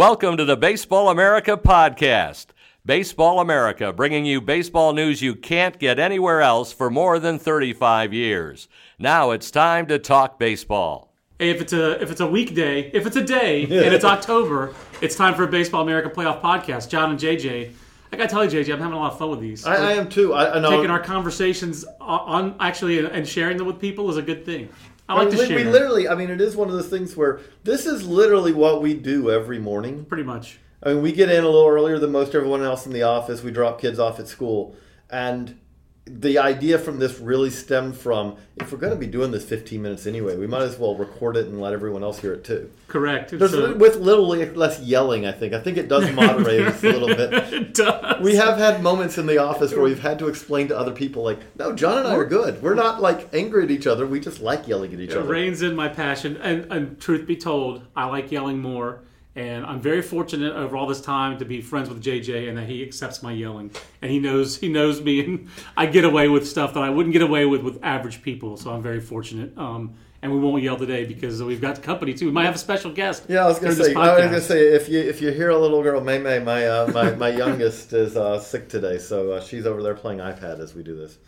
Welcome to the Baseball America podcast. Baseball America bringing you baseball news you can't get anywhere else for more than 35 years. Now it's time to talk baseball. Hey, if it's a if it's a weekday, if it's a day and it's October, it's time for a Baseball America playoff podcast. John and JJ, I gotta tell you, JJ, I'm having a lot of fun with these. I, I am too. I, I know. Taking our conversations on actually and sharing them with people is a good thing. I like I mean, to we, share. we literally, I mean, it is one of those things where this is literally what we do every morning. Pretty much. I mean, we get in a little earlier than most everyone else in the office. We drop kids off at school, and the idea from this really stemmed from if we're going to be doing this 15 minutes anyway, we might as well record it and let everyone else hear it too. Correct. There's So- with little less yelling, I think. I think it does moderate us a little bit. it does. We have had moments in the office where we've had to explain to other people, like, no, John and I are good. We're not like angry at each other. We just like yelling at each It other. reins in my passion, and, and truth be told, I like yelling more. And I'm very fortunate over all this time to be friends with JJ, and that he accepts my yelling, and he knows he knows me, and I get away with stuff that I wouldn't get away with with average people. So I'm very fortunate. Um, and we won't yell today because we've got company too. We might have a special guest. Yeah, I was gonna say. I was gonna say if you if you hear a little girl, May May, my uh, my my youngest is uh, sick today, so uh, she's over there playing iPad as we do this.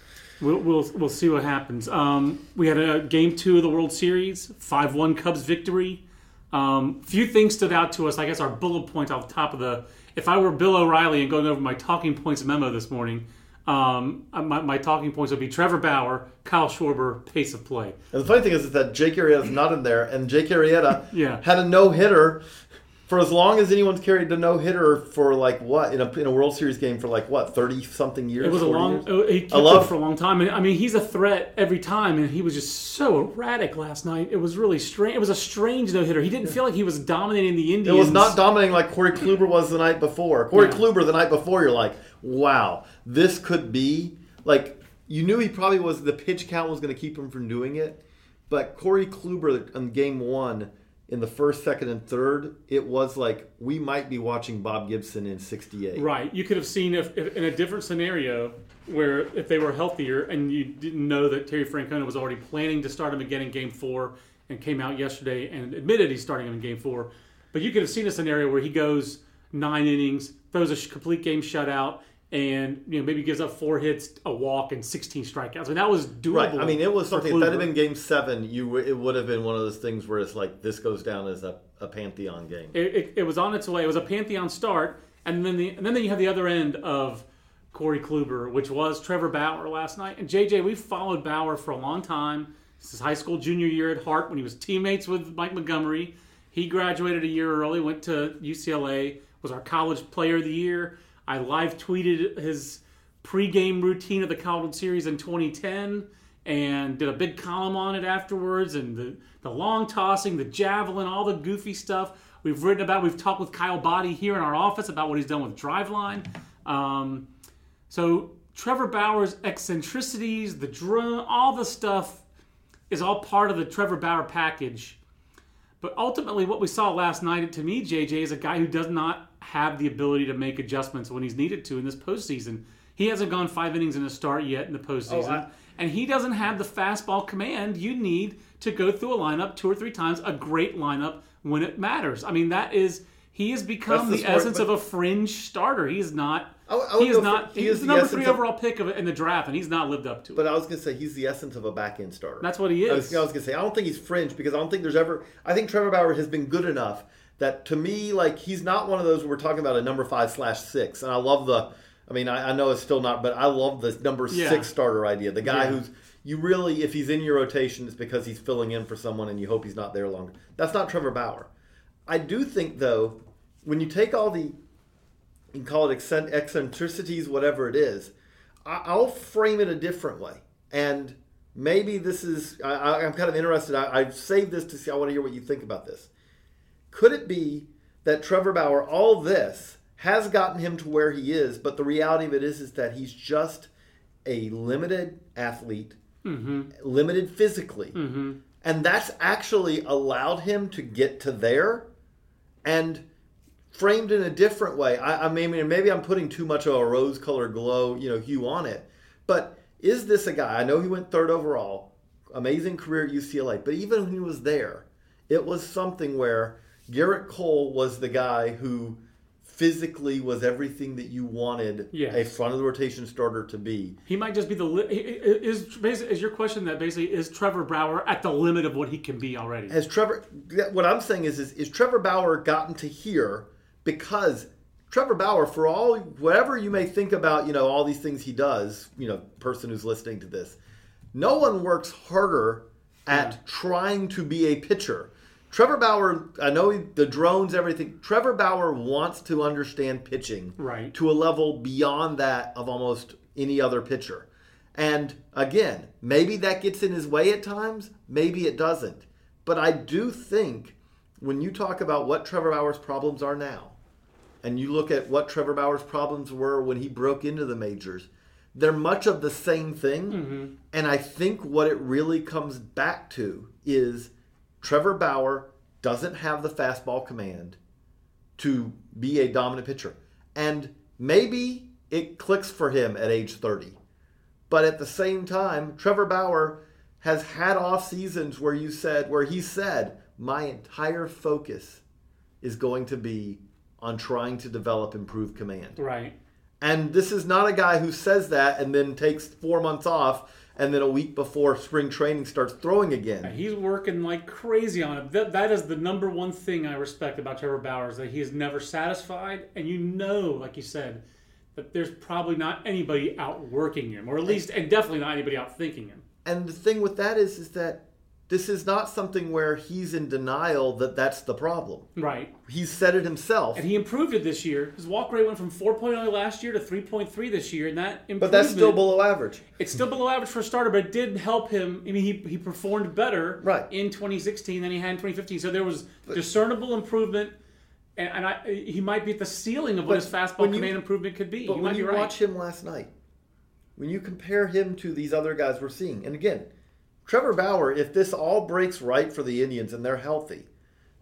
We'll, we'll, we'll see what happens. Um, we had a game two of the World Series, 5 1 Cubs victory. Um, few things stood out to us. I guess our bullet point off the top of the. If I were Bill O'Reilly and going over my talking points memo this morning, um, my, my talking points would be Trevor Bauer, Kyle Schwarber, pace of play. And the funny thing is, is that Jake Arrieta's not in there, and Jake Arrieta Yeah. had a no hitter for as long as anyone's carried the no hitter for like what in a in a World Series game for like what thirty something years. It was a long. years? He kept I love- it for a long time. And, I mean, he's a threat every time, and he was just so erratic last night. It was really strange. It was a strange no hitter. He didn't feel like he was dominating the Indians. It was not dominating like Corey Kluber was the night before. Corey Yeah. Kluber the night before, you're like, wow, this could be like you knew he probably was the pitch count was going to keep him from doing it, but Corey Kluber in game one in the first, second, and third, it was like we might be watching Bob Gibson in '68. Right. You could have seen if, if in a different scenario where if they were healthier and you didn't know that Terry Francona was already planning to start him again in game four and came out yesterday and admitted he's starting him in game four. But you could have seen a scenario where he goes nine innings, throws a complete game shutout, and you know maybe gives up four hits, a walk, and 16 strikeouts. And that was doable. Right. I mean, it was something. If that had been Game Seven, you w- it would have been one of those things where it's like this goes down as a, a pantheon game. it, it, it was on its way. It was a pantheon start, and then the and then you have the other end of Corey Kluber, which was Trevor Bauer last night. And JJ, we've followed Bauer for a long time. This is his high school junior year at Hart when he was teammates with Mike Montgomery. He graduated a year early, went to UCLA, was our college player of the year. I live tweeted his pregame routine of the College Series in 2010 and did a big column on it afterwards and the, the long tossing, the javelin, all the goofy stuff. We've written about, we've talked with Kyle Boddy here in our office about what he's done with Driveline. Um, so Trevor Bauer's eccentricities, the drone, all the stuff is all part of the Trevor Bauer package. But ultimately, what we saw last night to me, JJ, is a guy who does not have the ability to make adjustments when he's needed to in this postseason. He hasn't gone five innings in a start yet in the postseason. Oh, I- and he doesn't have the fastball command you need to go through a lineup two or three times, a great lineup when it matters. I mean, that is, he has become the the, smart- essence of a fringe starter. He is not. I I he is go for- not. he he's is the number three of- overall pick of it in the draft, and he's not lived up to it. But I was gonna say he's the essence of a back end starter. That's what he I was, is. I was gonna say I don't think he's fringe because I don't think there's ever. I think Trevor Bauer has been good enough that to me, like he's not one of those we're talking about a number five slash six. And I love the. I mean, I, I know it's still not, but I love the number Yeah. six starter idea. The guy Yeah. who's you really, if he's in your rotation, it's because he's filling in for someone, and you hope he's not there longer. That's not Trevor Bauer. I do think though, when you take all the you can call it eccentricities, whatever it is. I'll frame it a different way, and maybe this is. I- I, I'm kind of interested. I, I've saved this to see. I want to hear what you think about this. Could it be that Trevor Bauer, all this, has gotten him to where he is. But the reality of it is, is that he's just a limited athlete, mm-hmm. limited physically, mm-hmm. and that's actually allowed him to get to there. And framed in a different way. I, I mean, maybe I'm putting too much of a rose-colored glow, you know, hue on it. But is this a guy? I know he went third overall, amazing career at UCLA. But even when he was there, it was something where Gerrit Cole was the guy who physically was everything that you wanted Yes. a front of the rotation starter to be. He might just be the li- is is your question that basically is Trevor Bauer at the limit of what he can be already? Has Trevor? What I'm saying is, is, is Trevor Bauer gotten to here because Trevor Bauer, for all whatever you may think about, you know, all these things he does, you know, person who's listening to this, no one works harder at trying to be a pitcher. Trevor Bauer, I know he, the drones, everything. Trevor Bauer wants to understand pitching Right. to a level beyond that of almost any other pitcher. And again, maybe that gets in his way at times, maybe it doesn't. But I do think when you talk about what Trevor Bauer's problems are now, and you look at what Trevor Bauer's problems were when he broke into the majors, they're much of the same thing. Mm-hmm. And I think what it really comes back to is Trevor Bauer doesn't have the fastball command to be a dominant pitcher. And maybe it clicks for him at age 30. But at the same time, Trevor Bauer has had off seasons where you said where he said, "My entire focus is going to be on trying to develop improved command." right. And this is not a guy who says that and then takes 4 months off and then a week before spring training starts throwing again. He's working like crazy on it. That, that is the number one thing I respect about Trevor Bauer's that he is never satisfied, and you know, like you said, that there's probably not anybody outworking him, or at least, and definitely not anybody outthinking him. And the thing with that is, is that this is not something where he's in denial that that's the problem. Right. He's said it himself. And he improved it this year. His walk rate went from 4.0 last year to 3.3 this year, and that improvement. But that's still below average. It's still below average for a starter, but it did help him. I mean, he, he performed better Right. in 2016 than he had in 2015. So there was discernible improvement, and, and I, he might be at the ceiling of what his fastball you- command improvement could be. But you when might you be right. watch him last night, when you compare him to these other guys we're seeing, and again, Trevor Bauer, if this all breaks right for the Indians and they're healthy,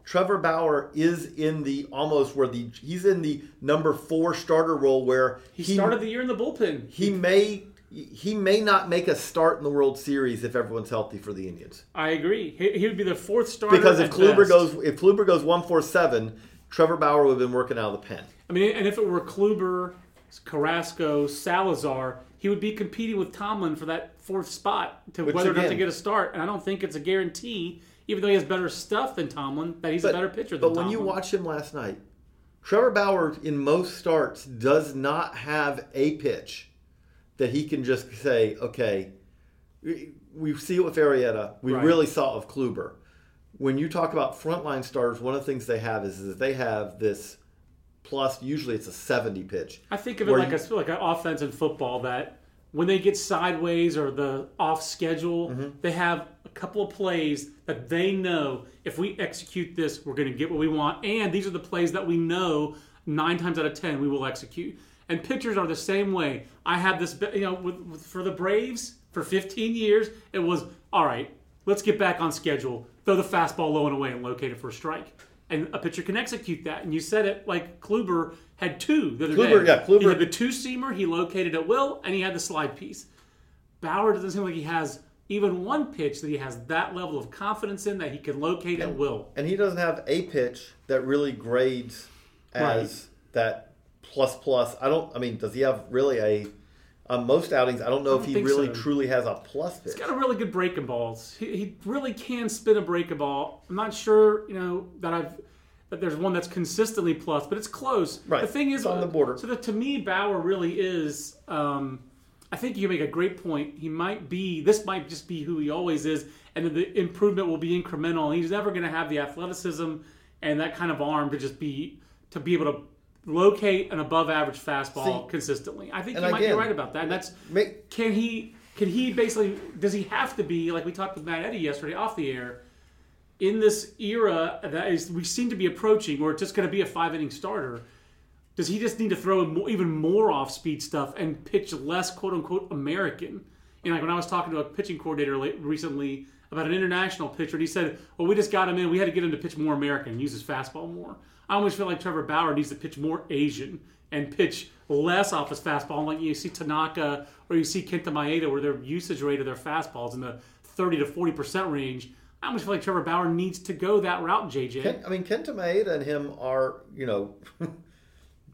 Trevor Bauer is in the almost where the he's in the number four starter role where he, started the year in the bullpen. he may he may not make a start in the World Series if everyone's healthy for the Indians. I agree. He, he would be the fourth starter. Because if Kluber best. goes if Kluber goes one four seven, Trevor Bauer would have been working out of the pen. I mean, and if it were Kluber, Carrasco, Salazar, he would be competing with Tomlin for that fourth spot to Which, whether or not to get a start. And I don't think it's a guarantee, even though he has better stuff than Tomlin, that he's a better pitcher than Tomlin But when Tomlin. you watch him last night, Trevor Bauer in most starts does not have a pitch that he can just say, okay, we- we see it with Arrieta. We Right. really saw it with Kluber. When you talk about frontline starters, one of the things they have is, is that they have this plus, usually it's a 70 pitch. I think of it like you- a like an offense in football that when they get sideways or the off schedule, Mm-hmm. they have a couple of plays that they know if we execute this, we're going to get what we want, and these are the plays that we know nine times out of ten we will execute. And pitchers are the same way. I had this, you know, with, with, for the Braves for 15 years, it was all right. Let's get back on schedule. Throw the fastball low and away and locate it for a strike. And a pitcher can execute that. And you said it like Kluber had two the other Kluber- day. yeah, Kluber- He had the two seamer he located at will, and he had the slide piece. Bauer doesn't seem like he has even one pitch that he has that level of confidence in that he can locate at will. And he doesn't have a pitch that really grades as that plus plus. I don't. I mean, does he have really a? On most outings, I don't know I if don't he really so. truly has a plus pitch. He's got a really good breaking balls. He, he really can spin a breaking ball. I'm not sure, you know, that I've that there's one that's consistently plus, but it's close. Right. The thing is, It's on the border. So that to me, Bauer really is. Um, I think you make a great point. He might be. This might just be who he always is, and the improvement will be incremental. He's never going to have the athleticism and that kind of arm to just be to be able to locate an above average fastball See, consistently. I think and you might again, be right about that. And that's Make, can he can he basically does he have to be like we talked with Matt Eddy yesterday off the air in this era that is we seem to be approaching where it's just going to be a five inning starter does he just need to throw more, even more off speed stuff and pitch less quote unquote American? Know, like when I was talking to a pitching coordinator late, recently about an international pitcher, and he said, "Well, we just got him in. We had to get him to pitch more American, use his fastball more." I almost feel like Trevor Bauer needs to pitch more Asian and pitch less off his fastball. Like you see Tanaka or you see Kenta Maeda, where their usage rate of their fastballs in the 30 to 40 percent range. I almost feel like Trevor Bauer needs to go that route, JJ. Ken, I mean, Kenta Maeda and him are, you know,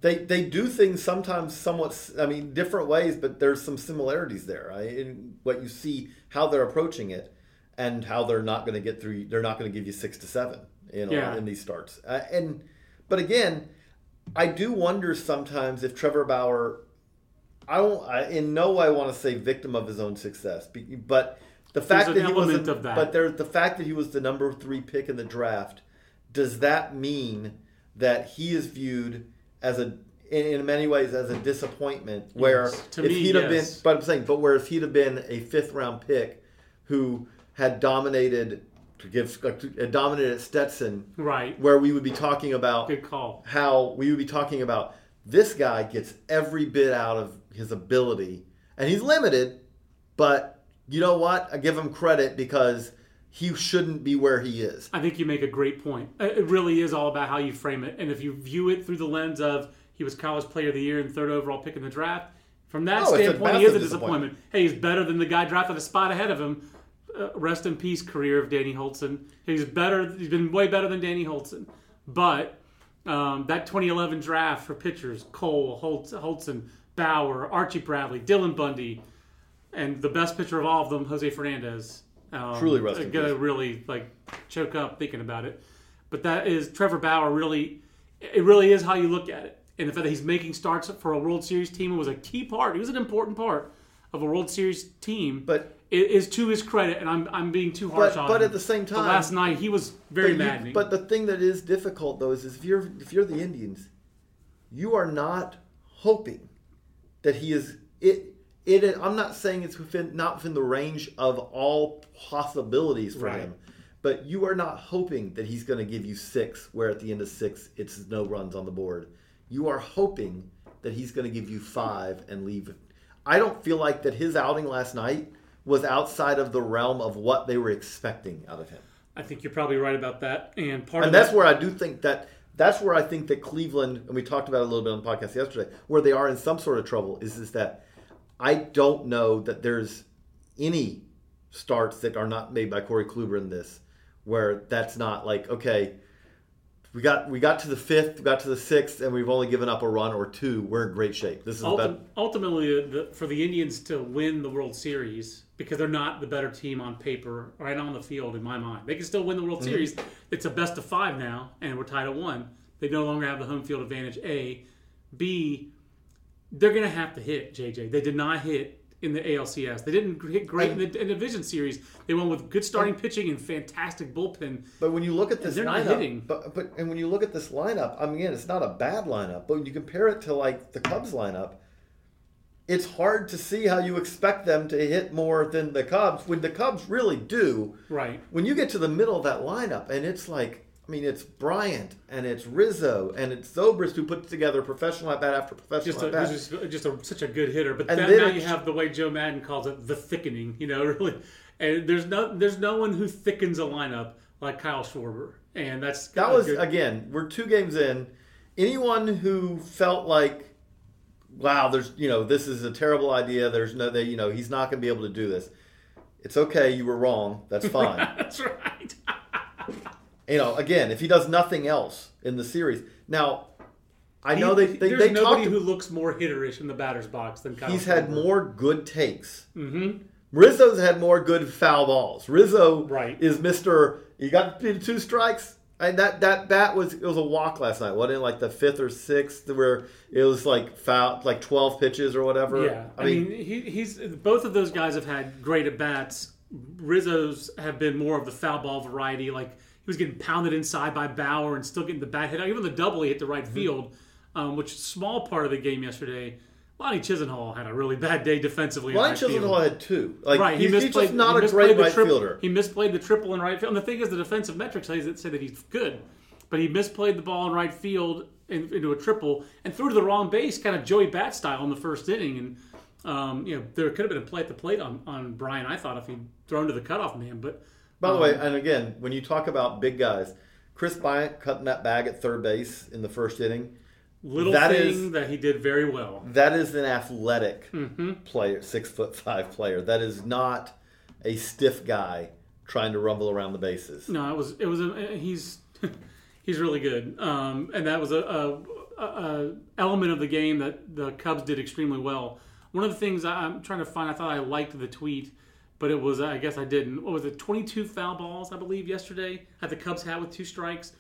they they do things sometimes somewhat, I mean, different ways, but there's some similarities there right? in what you see how they're approaching it and how they're not going to get through. They're not going to give you six to seven, you know, Yeah. in these starts. Uh, and but again, I do wonder sometimes if Trevor Bauer. I don't. I, in no way want to say victim of his own success, but the fact that he was, a- that. but there, the fact that he was the number three pick in the draft, does that mean that he is viewed as a, in, in many ways, as a disappointment? Where Yes. To if me, he'd have been, but I'm saying, but where if he'd have been a fifth round pick who had dominated, to give, had dominated at Stetson, Right. where we would be talking about Good call. how we would be talking about this guy gets every bit out of his ability and he's limited but you know what i give him credit because he shouldn't be where he is I think you make a great point. Uh, It really is all about how you frame it. And if you view it through the lens of he was college player of the year and third overall pick in the draft, from that Oh, standpoint, he is a massive disappointment. Hey, he's better than the guy drafted a spot ahead of him. Uh, rest in peace, career of Danny Hultzen. He's better. He's been way better than Danny Hultzen. But um, that 2011 draft for pitchers: Cole, Holtz, Hultzen, Bauer, Archie Bradley, Dylan Bundy, and the best pitcher of all of them, Jose Fernandez. Um, Truly rest in gonna peace. really like choke up thinking about it. But that is Trevor Bauer. Really, it really is how you look at it. And the fact that he's making starts for a World Series team was a key part. He was an important part of a World Series team. But- is to his credit, and I'm I'm being too harsh But- on but him. But at the same But time- last night he was very but, you- but the thing that is difficult though is, is if you're if you're the indians you are not hoping that he is it it i'm not saying it's within not within the range of all possibilities for Right. him but you are not hoping that he's going to give you six where at the end of six it's no runs on the board you are hoping that he's going to give you five and leave i don't feel like that his outing last night was outside of the realm of what they were expecting out of him I think you're probably right about that. And part and that's that, where I do think that that's where I think that Cleveland and we talked about it a little bit on the podcast yesterday, where they are in some sort of trouble is is that I don't know that there's any starts that are not made by Corey Kluber in this where that's not like okay we got we got to the fifth, we got to the sixth, and we've only given up a run or two. We're in great shape. This is Ulti- about ultimately, the, for the Indians to win the World Series, because they're not the better team on paper right on the field, in my mind, they can still win the Mm-hmm. World Series. It's a best of five now, and we're tied at one. They no longer have the home field advantage. A, B, they're going to have to hit. JJ, they did not hit in the ALCS. They didn't hit great in the, in the division series. They won with good starting pitching and fantastic bullpen. But when you look at this they're not lineup, hitting. but but and when you look at this lineup, I mean, again, it's not a bad lineup. But when you compare it to like the Cubs lineup, it's hard to see how you expect them to hit more than the Cubs when the Cubs really do. Right. When you get to the middle of that lineup, and it's like, I mean, it's Bryant and it's Rizzo and it's Zobrist who puts together professional at bat after professional just a, at bat. just, just a, such a good hitter. But then now you have the way Joe Maddon calls it, the thickening. You know, really, and there's no there's no one who thickens a lineup like Kyle Schwarber, and that's That was good- again. We're two games in. Anyone who felt like, wow, there's you know this is a terrible idea. There's no, that you know, he's not going to be able to do this. It's okay. You were wrong. That's fine. that's right. You know, again, if he does nothing else in the series, now I know they they, there's they nobody talked. who looks more hitterish in the batter's box than Kyle. he's had more good takes. Mm-hmm. Rizzo's had more good foul balls. Rizzo Right. is Mister. You got two strikes. And that, that bat was it was a walk last night. Wasn't it like the fifth or sixth where it was like foul like twelve pitches or whatever? Yeah, I, mean, he, he's both of those guys have had great at bats. Rizzo's have been more of the foul ball variety. Like he was getting pounded inside by Bauer and still getting the bat hit. Even the double he hit to right Mm-hmm. field, um, which small part of the game yesterday. Lonnie Chisenhall had a really bad day defensively. in Ryan right field. Chisenhall had two. Like Right, he he's, he's misplayed. just not he a great the right triple, fielder. He misplayed the triple in right field. And the thing is, the defensive metrics say that, say that he's good, but he misplayed the ball in right field in, into a triple and threw to the wrong base, kind of Joey Bat style in the first inning. And um, you know there could have been a play at the plate on, on Brian. I thought if he'd thrown to the cutoff man, but By the um, way, and again, when you talk about big guys, Kris Bryant cutting that bag at third base in the first inning, little that thing is- that he did very well. that is an athletic Mm-hmm. player, six foot five player. That is not a stiff guy trying to rumble around the bases. No, it was it was a he's he's really good, um, and that was a, a, a, a element of the game that the Cubs did extremely well. One of the things I'm trying to find, I thought I liked the tweet, but it was I guess I didn't. What was it? 22 foul balls, I believe, yesterday that the Cubs had with two strikes.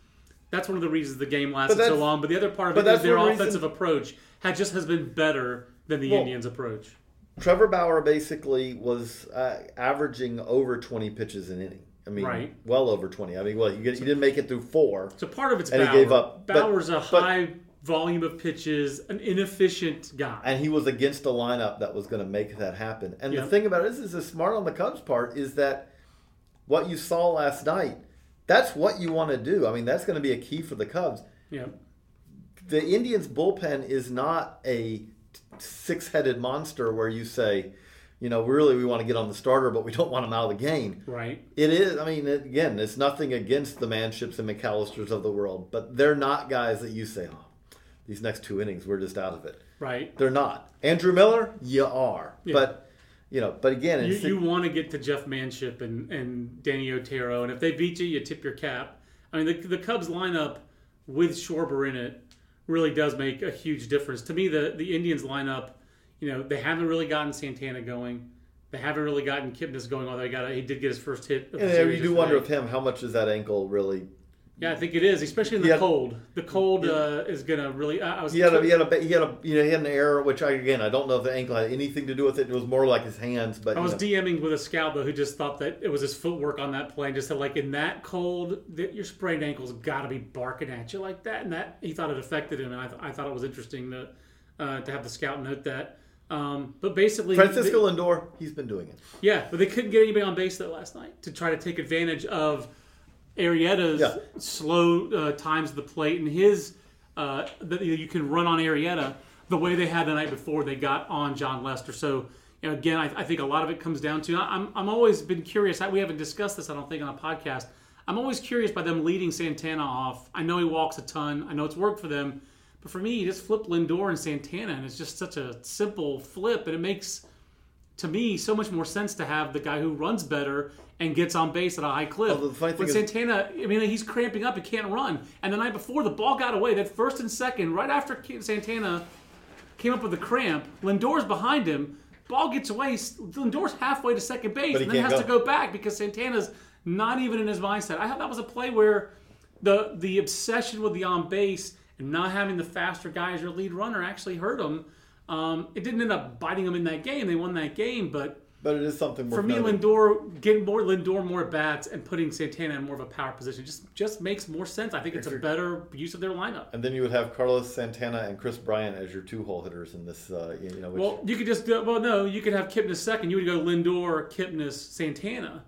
That's one of the reasons the game lasted so long. But the other part of but it is their one reason- offensive approach had just has been better than the Well, Indians' approach. Trevor Bauer basically was uh, averaging over 20 pitches an inning. I mean, Right. well over 20. I mean, well, he, he didn't make it through four. So part of it's And he Bauer. gave up, but- Bauer's a but- high volume of pitches, an inefficient guy. and he was against a lineup that was going to make that happen. And Yep. the thing about it is, is the smart on the Cubs' part is that what you saw last night, that's what you want to do. I mean, that's going to be a key for the Cubs. yeah. The Indians' bullpen is not a six-headed monster where you say, you know, really we want to get on the starter, but we don't want him out of the game. Right. It is. I mean, again, it's nothing against the Manships and McAllisters of the world, but they're not guys that you say, oh, these next two innings, we're just out of it. Right. They're not. Andrew Miller, you are. Yeah. But you know, but again, You, you want to get to Jeff Manship and, and Danny Otero, and if they beat you, you tip your cap. I mean, the, the Cubs lineup with Schwarber in it really does make a huge difference. To me, the, the Indians lineup, you know, they haven't really gotten Santana going. They haven't really gotten Kipnis going. Although he got a, he did get his first hit. Of the and you do wonder of him how much is that ankle really? Yeah, I think it is, especially in the had- cold. The cold uh, is gonna really. I I was. He had a he had a he had a you know he had an error, which I again I don't know if the ankle had anything to do with it. It was more like his hands, but I was know. DMing with a scout though who just thought that it was his footwork on that play and just said like in that cold that your sprained ankle's got to be barking at you like that and that he thought it affected him and I, th- I thought it was interesting to uh, to have the scout note that. Um, but basically, Francisco Lindor, he's been doing it. yeah, but they couldn't get anybody on base though last night to try to take advantage of Arrieta's Yeah. slow uh, times the plate and his uh, that you can run on Arrieta the way they had the night before they got on Jon Lester. So you know, again, I, I think a lot of it comes down to I'm I'm always been curious. We haven't discussed this, I don't think, on a podcast. I'm always curious by them leading Santana off. I know he walks a ton. I know it's worked for them. But for me, you just flip Lindor and Santana, and it's just such a simple flip, and it makes to me so much more sense to have the guy who runs better and gets on base at a high clip. Although the funny thing But is- Santana, I mean, he's cramping up; he can't run. And the night before, the ball got away. That first and second, right after Santana came up with the cramp, Lindor's behind him. Ball gets away. Lindor's halfway to second base, and then has to go. go back because Santana's not even in his mindset. I thought that was a play where the the obsession with the on base and not having the faster guy as your lead runner actually hurt him. Um, it didn't end up biting them in that game. They won that game, but But it is something for me, noting. Lindor getting more Lindor more bats and putting Santana in more of a power position just just makes more sense. I think it's a better use of their lineup. And then you would have Carlos Santana and Kris Bryant as your two hole hitters in this. Uh, you know, which, Well, you could just do, well, no, you could have Kipnis second. You would go Lindor, Kipnis, Santana,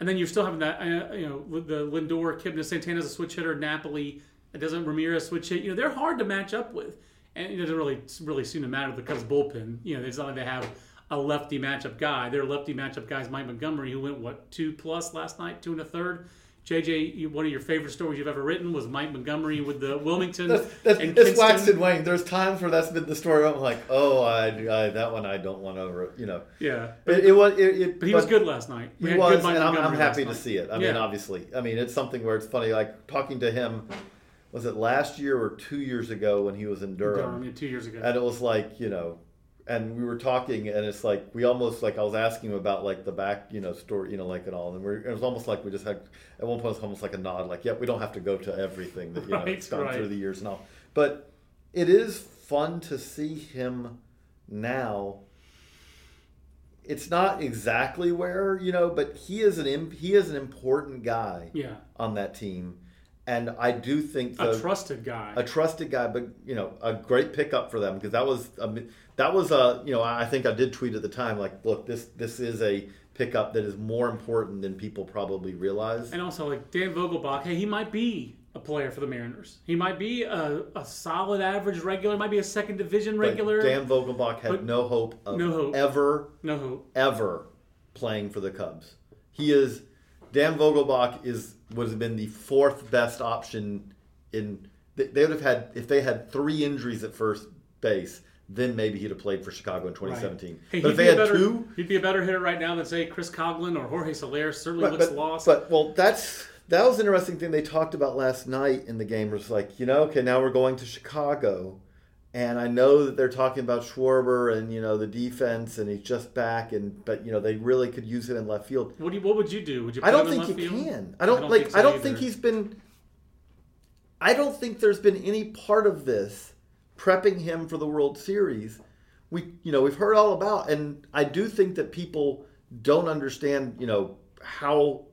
and then you're still having that, uh, you know, the Lindor, Kipnis, Santana's a switch hitter. Napoli, it doesn't Ramirez switch hit. You know, they're hard to match up with, and it doesn't really really soon to matter the Cubs bullpen. You know, it's not like they have a lefty matchup guy. Their lefty matchup guy is Mike Montgomery, who went what two plus last night, two and a third. JJ, one of your favorite stories you've ever written was Mike Montgomery with the Wilmington that's, that's, and it's waxed and waned. There's times where that's been the story. Where I'm like, oh, I, I that one I don't want to, you know. Yeah, But it was. It, it, but he was good last night. We He was, good Mike and I'm, I'm happy to night. see it. I Yeah. mean, obviously, I mean, it's something where it's funny. Like talking to him, was it last year or two years ago when he was in Durham? Durham, yeah, two years ago. and it was like you know and we were talking and it's like we almost like i was asking him about like the back you know story you know like and all and we're, it was almost like we just had at one point it was almost like a nod like yep we don't have to go to everything that you know it's gone right. through the years and all but it is fun to see him now it's not exactly where you know but he is an he is an important guy yeah, on that team and i do think a the, trusted guy. a trusted guy, but you know, a great pickup for them because that was a, that was a you know I think I did tweet at the time like, look, this this is a pickup that is more important than people probably realize. and also like Dan Vogelbach, hey, he might be a player for the Mariners. He might be a, a solid average regular, might be a second division But regular. Dan Vogelbach had But no hope of no hope. ever, no hope. ever playing for the Cubs. He is Dan Vogelbach is would have been the fourth best option in. They would have had if they had three injuries at first base. Then maybe he'd have played for Chicago in 2017. Hey, but if they had better, two, he'd be a better hitter right now than say Chris Coghlan or Jorge Soler. Certainly Right, looks but, lost. But well, that's that was an interesting thing they talked about last night in the game. Was like, you know, okay, now we're going to Chicago, and I know that they're talking about Schwarber and you know the defense, and he's just back, and but you know they really could use him in left field. what do you, what would you do? Would you? Put I don't him in think you field? can. I don't, like. so I don't either. think he's been. I don't think there's been any part of this prepping him for the World Series. We, you know, we've heard all about, and I do think that people don't understand, you know, how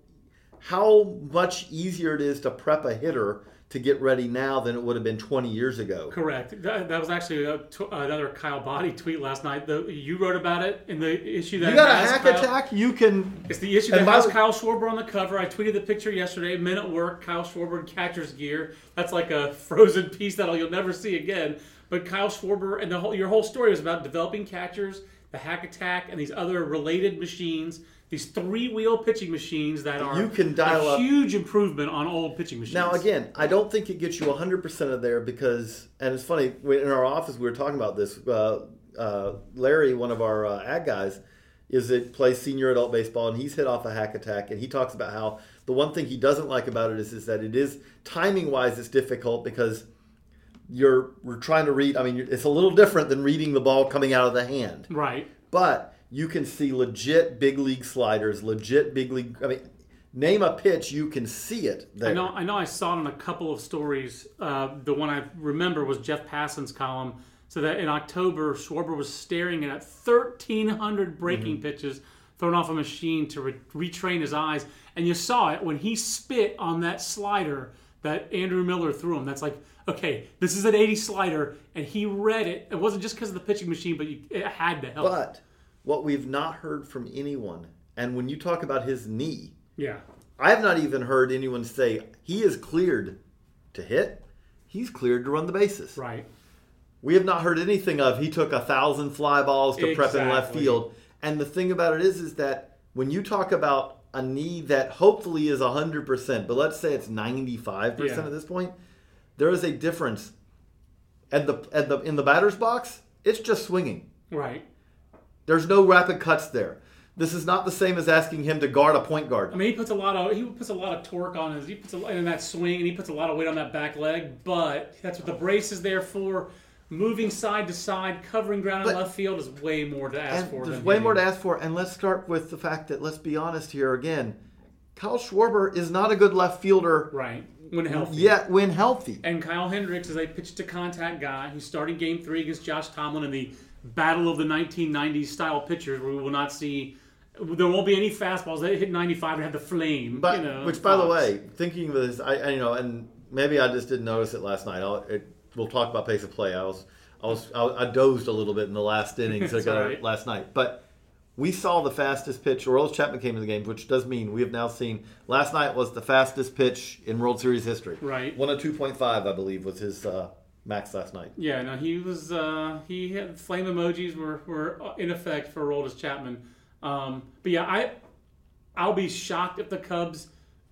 how much easier it is to prep a hitter to get ready now than it would have been 20 years ago. Correct. That, that was actually a, another Kyle Boddy tweet last night. The, you wrote about it in the issue that You got a hack Kyle- attack, you can. It's the issue that has the- Kyle Schwarber on the cover. I tweeted the picture yesterday. Men at work, Kyle Schwarber in catcher's gear. That's like a frozen piece that you'll never see again. But Kyle Schwarber and the whole, your whole story was about developing catchers, the hack attack, and these other related machines. These three-wheel pitching machines that are You can dial a up- huge improvement on old pitching machines. Now, again, I don't think it gets you 100% of there because, and it's funny, in our office we were talking about this. Uh, uh, Larry, one of our uh, ad guys, is it plays senior adult baseball, and he's hit off a hack attack, and he talks about how the one thing he doesn't like about it is, is that it is timing wise, it's difficult because you're we're trying to read. I mean, it's a little different than reading the ball coming out of the hand right? but you can see legit big league sliders, legit big league. I mean, name a pitch, you can see it there. I know. I know. I saw it in a couple of stories. Uh, the one I remember was Jeff Passan's column. So that in October, Schwarber was staring at 1,300 breaking Mm-hmm. pitches thrown off a machine to re- retrain his eyes, and you saw it when he spit on that slider that Andrew Miller threw him. That's like, okay, this is an 80 slider, and he read it. It wasn't just because of the pitching machine, but you, it had to help. But what we've not heard from anyone, and when you talk about his knee, yeah, I have not even heard anyone say he is cleared to hit. He's cleared to run the bases. right. We have not heard anything of he took a thousand fly balls to prep in left Exactly. field. And the thing about it is, is that when you talk about a knee that hopefully is hundred percent, but let's say it's ninety five percent Yeah. at this point, there is a difference. At the at the in the batter's box, it's just swinging. Right. There's no rapid cuts there. This is not the same as asking him to guard a point guard. I mean, he puts a lot of he puts a lot of torque on his. He puts a, in that swing, and he puts a lot of weight on that back leg. But that's what the brace is there for. Moving side to side, covering ground But- in left field is way more to ask for. there's way more to ask for. And let's start with the fact that let's be honest here again. Kyle Schwarber is not a good left fielder Right when healthy. yet when healthy. And Kyle Hendricks is a pitch to contact guy who's starting Game Three against Josh Tomlin in the battle of the 1990s style pitchers, where we will not see. There won't be any fastballs that hit 95 and have the flame. But you know, which, by the way, thinking of this, I, I you know, and maybe I just didn't notice it last night. I'll, it, we'll talk about pace of play. I was, I was, I, I dozed a little bit in the last innings uh, all right. last night, but. We saw the fastest pitch. Aroldis Chapman came in the game, which does mean we have now seen. Last night was the fastest pitch in World Series history. Right. One of two point five, I believe, was his uh, max last night. Yeah, no, he was. Uh, he had flame emojis were, were in effect for Roldis Chapman. Um, but yeah, I I'll be shocked if the Cubs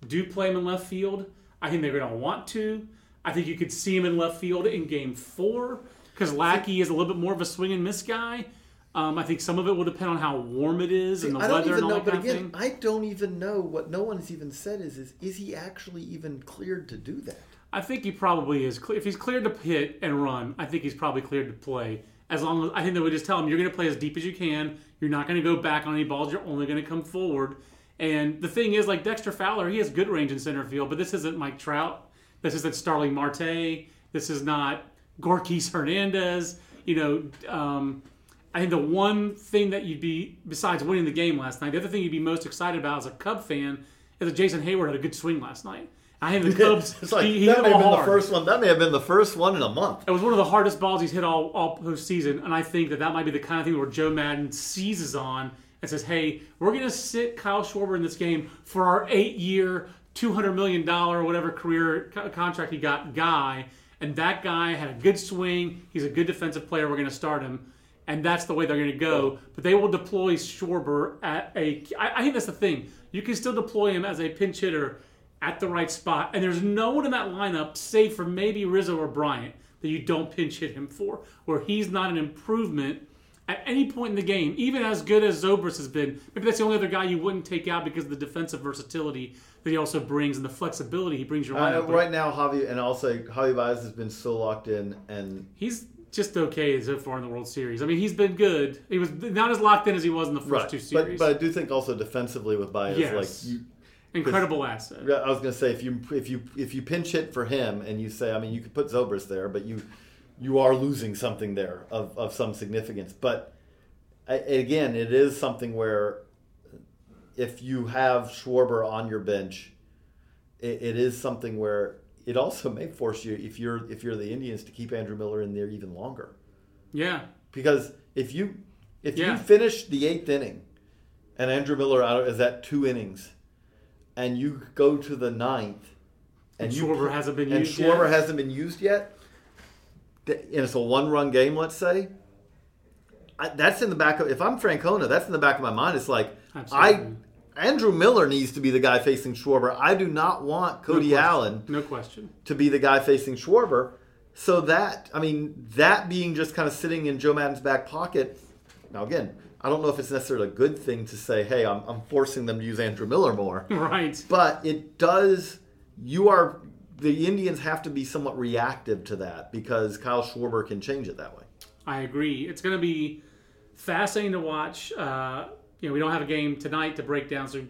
do play him in left field. I think they're going to want to. I think you could see him in left field in Game Four because Lackey is a little bit more of a swing and miss guy. Um, I think some of it will depend on how warm it is and the I don't weather even and all know, that but kind again, of thing. I don't even know what no one's even said is is is he actually even cleared to do that? I think he probably is. If he's cleared to hit and run, I think he's probably cleared to play. As long as I think they would just tell him you're going to play as deep as you can. You're not going to go back on any balls. You're only going to come forward. And the thing is, like Dexter Fowler, he has good range in center field, but this isn't Mike Trout. This isn't Starling Marte. This is not Gorkys Hernandez. You know, um, I think the one thing that you'd be, besides winning the game last night, the other thing you'd be most excited about as a Cub fan is that Jason Heyward had a good swing last night. I think the Cubs, It's like he, he that hit may have been the first one. That may have been the first one in a month. It was one of the hardest balls he's hit all, all postseason, and I think that that might be the kind of thing where Joe Maddon seizes on and says, "Hey, we're going to sit Kyle Schwarber in this game for our eight-year, two hundred million dollar whatever career co- contract he got guy, and that guy had a good swing. He's a good defensive player. We're going to start him, and that's the way they're going to go. But they will deploy Schwarber at a. I, I think that's the thing. You can still deploy him as a pinch hitter at the right spot, and there's no one in that lineup, save for maybe Rizzo or Bryant, that you don't pinch hit him for, where he's not an improvement at any point in the game, even as good as Zobrist has been, maybe that's the only other guy you wouldn't take out because of the defensive versatility that he also brings and the flexibility he brings your Uh, lineup. But right now, Javi and also Javi Baez has been so locked in, and He's just okay so far in the World Series. I mean, he's been good. He was not as locked in as he was in the first right. two But, series. but I do think also defensively with Baez, Yes. like you, Incredible asset. Yeah, I was going to say if you if you if you pinch hit for him and you say, I mean, you could put Zobrist there, but you you are losing something there of, of some significance. But again, it is something where if you have Schwarber on your bench, it, it is something where it also may force you if you're if you're the Indians to keep Andrew Miller in there even longer Yeah. because if you if Yeah. you finish the eighth inning and Andrew Miller out is at two innings, and you go to the ninth, And you Schwarber hasn't been and used Schwarber yet? hasn't been used yet, and it's a one-run game, let's say. I, that's in the back of if I'm Francona, that's in the back of my mind. It's like Absolutely. I Andrew Miller needs to be the guy facing Schwarber. I do not want Cody question. Allen No question. to be the guy facing Schwarber. So that, I mean, that being just kind of sitting in Joe Maddon's back pocket. Now, again, I don't know if it's necessarily a good thing to say, hey, I'm, I'm forcing them to use Andrew Miller more. Right. But it does, you are, the Indians have to be somewhat reactive to that because Kyle Schwarber can change it that way. I agree. It's going to be fascinating to watch. Uh, you know, we don't have a game tonight to break down, so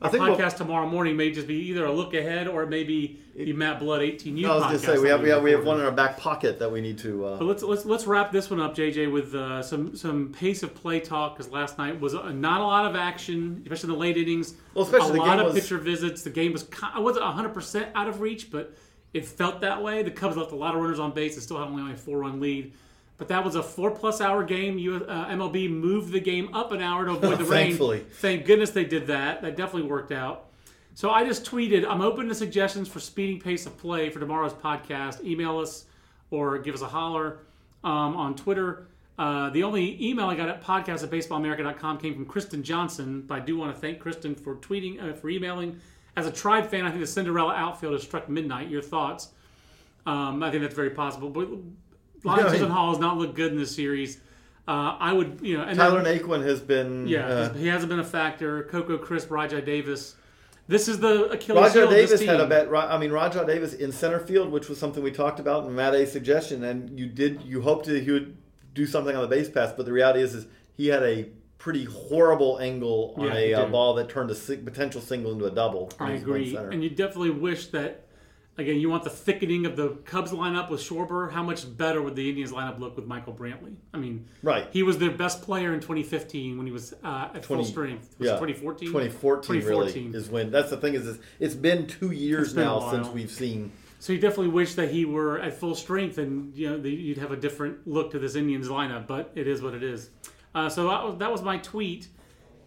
I think we'll- podcast tomorrow morning may just be either a look ahead or it maybe the Matt Blood 18U I was going to say, we have, we have, we have one in our back pocket that we need to. Uh, But let's let's let's wrap this one up, JJ, with uh, some some pace of play talk because last night was uh, not a lot of action, especially in the late innings. Well, especially a lot of was- pitcher visits. The game was I wasn't 100 percent out of reach, but it felt that way. The Cubs left a lot of runners on base and still had only only a four run lead. But that was a four plus hour game. You, uh, MLB moved the game up an hour to avoid the rain. Thankfully. Thank goodness they did that. That definitely worked out. So I just tweeted, I'm open to suggestions for speeding pace of play for tomorrow's podcast. Email us or give us a holler um, on Twitter. Uh, the only email I got at podcast at baseballamerica.com came from Kristen Johnson, but I do want to thank Kristen for tweeting, uh, for emailing. As a Tribe fan, I think the Cinderella outfield has struck midnight. Your thoughts? Um, I think that's very possible. But Lions Yeah, Hall has not looked good in this series. Uh, I would, you know, and Tyler then, Naquin has been. yeah, uh, he hasn't been a factor. Coco Crisp, Rajai Davis. This is the Achilles Rajai heel of this Davis had a bet. I mean, Rajai Davis in center field, which was something we talked about in Matt A's suggestion, and you did. You hoped that he would do something on the base pass, but the reality is, is he had a pretty horrible angle on Yeah, a uh, ball that turned a potential single into a double. I he was playing agree, and you definitely wish that. Again, you want the thickening of the Cubs lineup with Schwarber. How much better would the Indians lineup look with Michael Brantley? I mean, Right. He was their best player in 2015 when he was uh, at 20 full strength. Was yeah, it 2014? 2014, 2014. really is when. That's the thing is, is it's been two years been now since we've seen. So you definitely wish that he were at full strength, and you know the, you'd have a different look to this Indians lineup. But it is what it is. Uh, so that was, that was my tweet,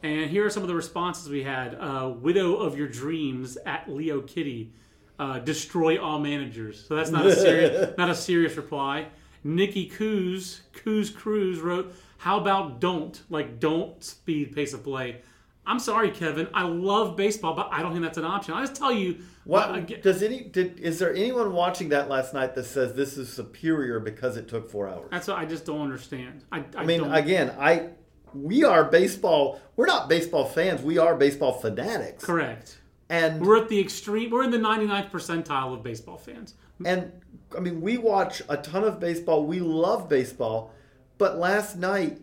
and here are some of the responses we had. Uh, Widow of your dreams at Leo Kitty, uh, destroy all managers. So that's not a serious not a serious reply. Nikki Coos Coos Cruz wrote, "How about don't like don't speed pace of play." I'm sorry, Kevin. I love baseball, but I don't think that's an option. I just tell you What uh, does any? Did, is there anyone watching that last night that says this is superior because it took four hours? That's what I just don't understand. I, I, I mean, don't, again, I we are baseball. We're not baseball fans. We are baseball fanatics. correct. And We're at the extreme. We're in the 99th percentile of baseball fans. and I mean, we watch a ton of baseball. We love baseball. But last night,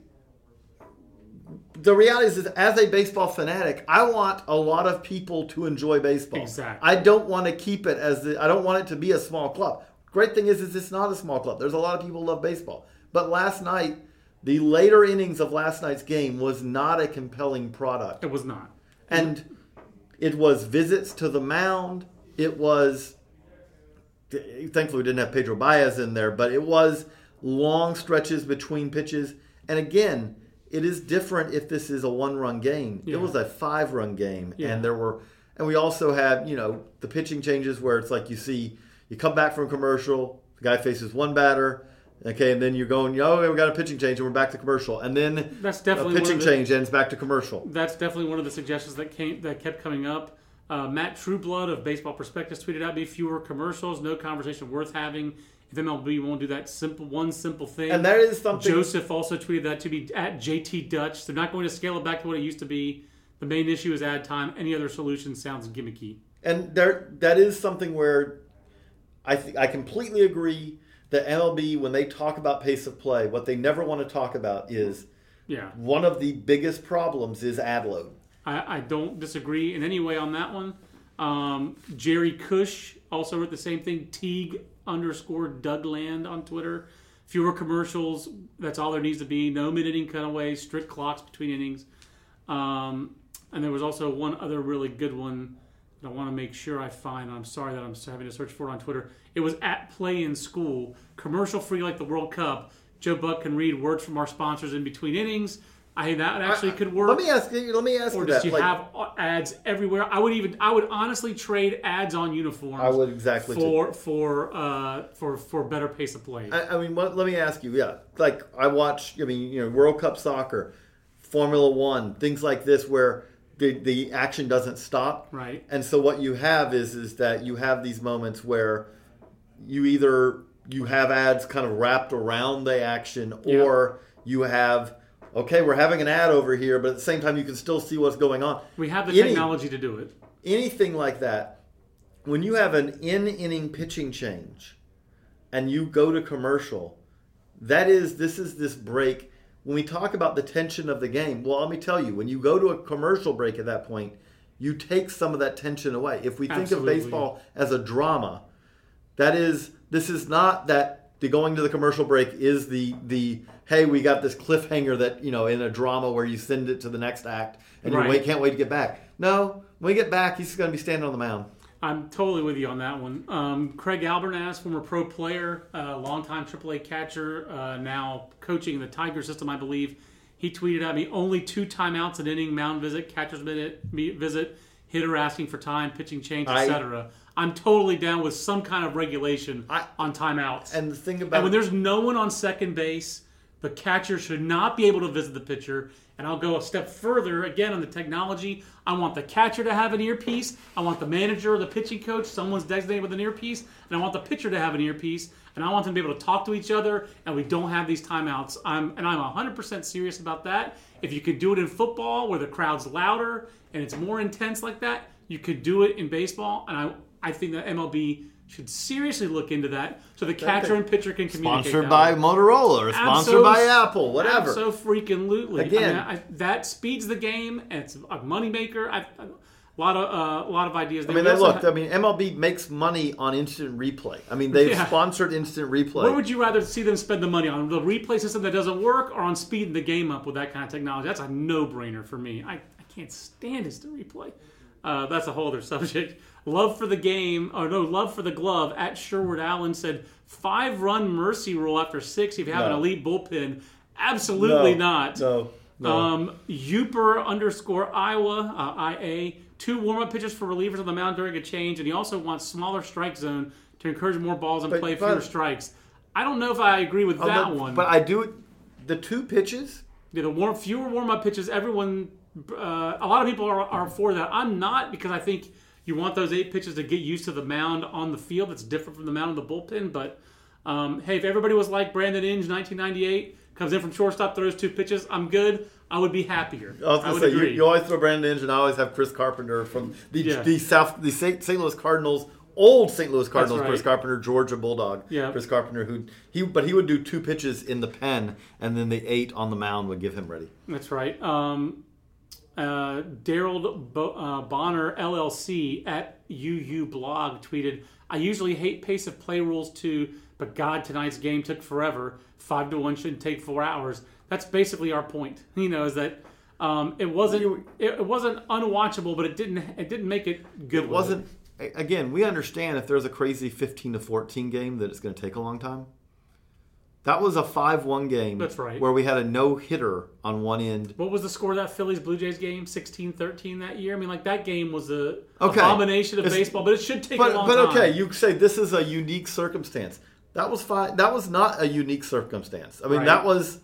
the reality is, is as a baseball fanatic, I want a lot of people to enjoy baseball. Exactly. I don't want to keep it as the. I don't want it to be a small club. Great thing is, is it's not a small club. There's a lot of people who love baseball. But last night, the later innings of last night's game was not a compelling product. It was not. and it was visits to the mound. It was thankfully we didn't have Pedro Baez in there, but it was long stretches between pitches. And again, it is different if this is a one-run game. Yeah. It was a five-run game, Yeah. and there were and we also have you know the pitching changes where it's like you see you come back from commercial, the guy faces one batter. Okay, and then you're going, oh, we got a pitching change, and we're back to commercial, and then That's definitely a one pitching the- change ends back to commercial. That's definitely one of the suggestions that came that kept coming up. Uh, Matt Trueblood of Baseball Prospectus tweeted out: "Be fewer commercials, no conversation worth having. If MLB won't do that simple one simple thing." And that is something. Joseph also tweeted that to be at JT Dutch. They're not going to scale it back to what it used to be. The main issue is ad time. Any other solution sounds gimmicky. And there, that is something where I th- I completely agree that MLB, when they talk about pace of play, what they never want to talk about is Yeah, one of the biggest problems is ad load. I, I don't disagree in any way on that one. Um, Jerry Cush also wrote the same thing. Teague underscore Dougland on Twitter. Fewer commercials. That's all there needs to be. No mid inning cutaways. Strict clocks between innings. Um, and there was also one other really good one I want to make sure I find. I'm sorry that I'm having to search for it on Twitter. It was at Play in School, commercial free like the World Cup. Joe Buck can read words from our sponsors in between innings. I think that actually could work Let me ask you. Let me ask or you just that. you like, have ads everywhere. I would even I would honestly trade ads on uniforms. I would exactly for for uh, for for better pace of play. I, I mean, what, let me ask you. Yeah, like I watch. I mean, you know, World Cup soccer, Formula One, things like this, where the the action doesn't stop. Right. And so what you have is is that you have these moments where you either you have ads kind of wrapped around the action, or you have okay, we're having an ad over here, but at the same time you can still see what's going on. we have the Any- technology to do it. anything like that, when you have an in inning pitching change and you go to commercial, that is this is this break. When we talk about the tension of the game, well, let me tell you, when you go to a commercial break at that point, you take some of that tension away. If we think Absolutely. of baseball as a drama, that is this is not that the going to the commercial break is the the hey we got this cliffhanger that you know in a drama where you send it to the next act and you wait can't wait to get back. No, when we get back, he's going to be standing on the mound. I'm totally with you on that one. Um, Craig Albernaz, former pro player, uh, longtime AAA catcher, uh, now coaching the Tiger system, I believe. He tweeted at me only two timeouts an inning, mound visit, catcher's minute visit, hitter asking for time, pitching change, etc. I'm totally down with some kind of regulation I- on timeouts. And the thing And about when there's no one on second base, the catcher should not be able to visit the pitcher. And I'll go a step further again on the technology. I want the catcher to have an earpiece. I want the manager or the pitching coach, someone's designated with an earpiece, and I want the pitcher to have an earpiece. And I want them to be able to talk to each other, and we don't have these timeouts. I'm and I'm 100% serious about that. If you could do it in football, where the crowd's louder and it's more intense like that, you could do it in baseball. And I I think that MLB should seriously look into that, so the catcher and pitcher can communicate. sponsored that by way. Motorola or sponsored Abso- by Apple, whatever. So freaking lootly. Again- I mean, I, that speeds the game, and it's a moneymaker. I, I, a lot of uh, a lot of ideas. I mean, they also look. ha- I mean, MLB makes money on instant replay. I mean, they've Yeah. sponsored instant replay. Where would you rather see them spend the money on the replay system that doesn't work, or on speeding the game up with that kind of technology? That's a no-brainer for me. I, I can't stand instant replay. Uh, that's a whole other subject. Love for the game, or no, love for the glove. At Sherwood Allen said, five-run mercy rule after six if you have an elite bullpen. Absolutely No, not. No, no. Um, Uper underscore Iowa, uh, IA, two warm up pitches for relievers on the mound during a change, and he also wants smaller strike zone to encourage more balls and But- play but- fewer strikes. I don't know if I agree with Oh, that but, one. But I do. The two pitches. Yeah, the warm, fewer warm up pitches, everyone, uh, a lot of people are, are for that. I'm not because I think you want those eight pitches to get used to the mound on the field. It's different from the mound in the bullpen. But um, hey, if everybody was like Brandon Inge, 1998, comes in from shortstop, throws two pitches, I'm good. I would be happier. I was going would to say you, you always throw Brandon Inge, and I always have Chris Carpenter from the Yeah. the South the St. St. Louis Cardinals. Old St. Louis Cardinals, right. Chris Carpenter, Georgia Bulldog. Yeah. Chris Carpenter, who he, but he would do two pitches in the pen, and then the eight on the mound would give him ready. That's right. Um, uh, Daryl Bo- uh, Bonner LLC at UU blog tweeted, "I usually hate pace of play rules too, but God, tonight's game took forever. Five to one shouldn't take four hours." That's basically our point. You know, is that um, it wasn't it, it wasn't unwatchable, but it didn't it didn't make it good. It wasn't. Again, we understand if there's a crazy 15 to 14 game that it's going to take a long time. That was a five-one game. That's right. Where we had a no hitter on one end. What was the score of that Phillies Blue Jays game? 16-13 that year. I mean, like that game was a Okay. abomination of It's- baseball, but it should take But a long but time. okay, you say this is a unique circumstance. That was fine. That was not a unique circumstance. I mean, Right. that was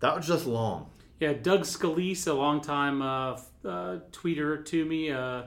that was just long. Yeah, Doug Scalise, a longtime uh, uh, tweeter to me, uh,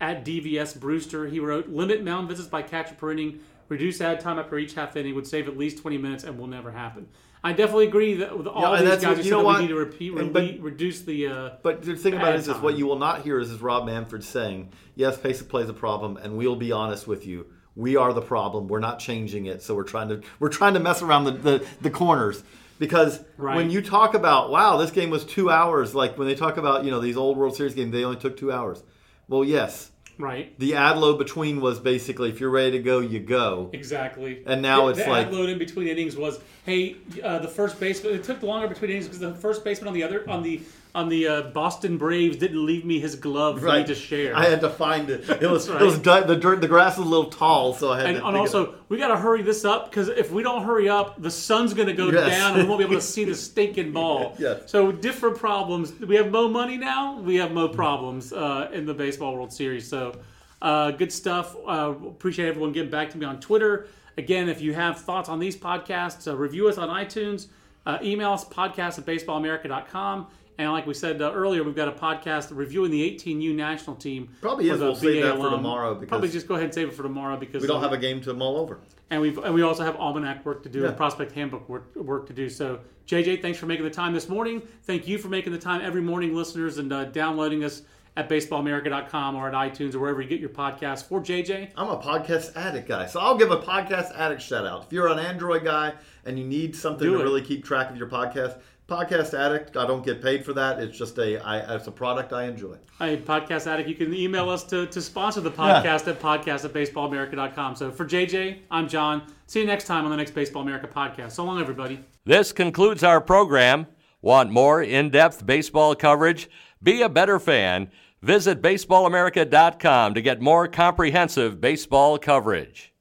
at DVS Brewster, he wrote, limit mound visits by catcher per inning, reduce ad time after each half inning would save at least 20 minutes and will never happen. I definitely agree that with all Yeah, these guys what- you know what? we need to repeat, And- but- reduce the... Uh, But the thing about it is, is what you will not hear is, is Rob Manfred saying, yes, pace of play is a problem, and we'll be honest with you. We are the problem. We're not changing it, so we're trying to we're trying to mess around the, the, the corners. Because Right. when you talk about, wow, this game was two hours, like when they talk about, you know, these old World Series games, they only took two hours. Well, yes, right. the ad load between was basically if you're ready to go, you go. Exactly. And now The- it's the like- ad load in between innings was, hey, uh, the first baseman. It took longer between innings because the first baseman on the other on the on the uh, Boston Braves didn't leave me his glove for me to share. I had to find it. It was That's it was di- the dirt. The grass was a little tall, so I had and, to. and also, we got to hurry this up because if we don't hurry up, the sun's going to go Yes. down and we won't be able to see the stinking ball. Yes. So different problems. We have mo money now. We have mo problems uh, in the baseball World Series. So uh, good stuff. Uh, appreciate everyone getting back to me on Twitter. Again, if you have thoughts on these podcasts, uh, review us on iTunes. Uh, email us podcast at baseballamerica.com. And like we said uh, earlier, we've got a podcast reviewing the 18U national team. Probably is. We'll save that for tomorrow because- probably just go ahead and save it for tomorrow because we don't uh, have a game to mull over. and we and we also have almanac work to do Yeah. and prospect handbook work, work to do. So JJ, thanks for making the time this morning. Thank you for making the time every morning, listeners, and uh, downloading us at baseballamerica.com or at iTunes or wherever you get your podcast For JJ, I'm a podcast addict guy, so I'll give a podcast addict shout out. If you're an Android guy and you need something to really keep track of your podcast, podcast addict. I don't get paid for that. It's just a I, it's a product I enjoy. Hey, Podcast Addict, you can email us to, to sponsor the Yeah. podcast at podcast at baseballamerica.com. So for JJ, I'm John. See you next time on the next Baseball America podcast. So long, everybody. This concludes our program. Want more in depth baseball coverage? Be a better fan. Visit baseballamerica.com to get more comprehensive baseball coverage.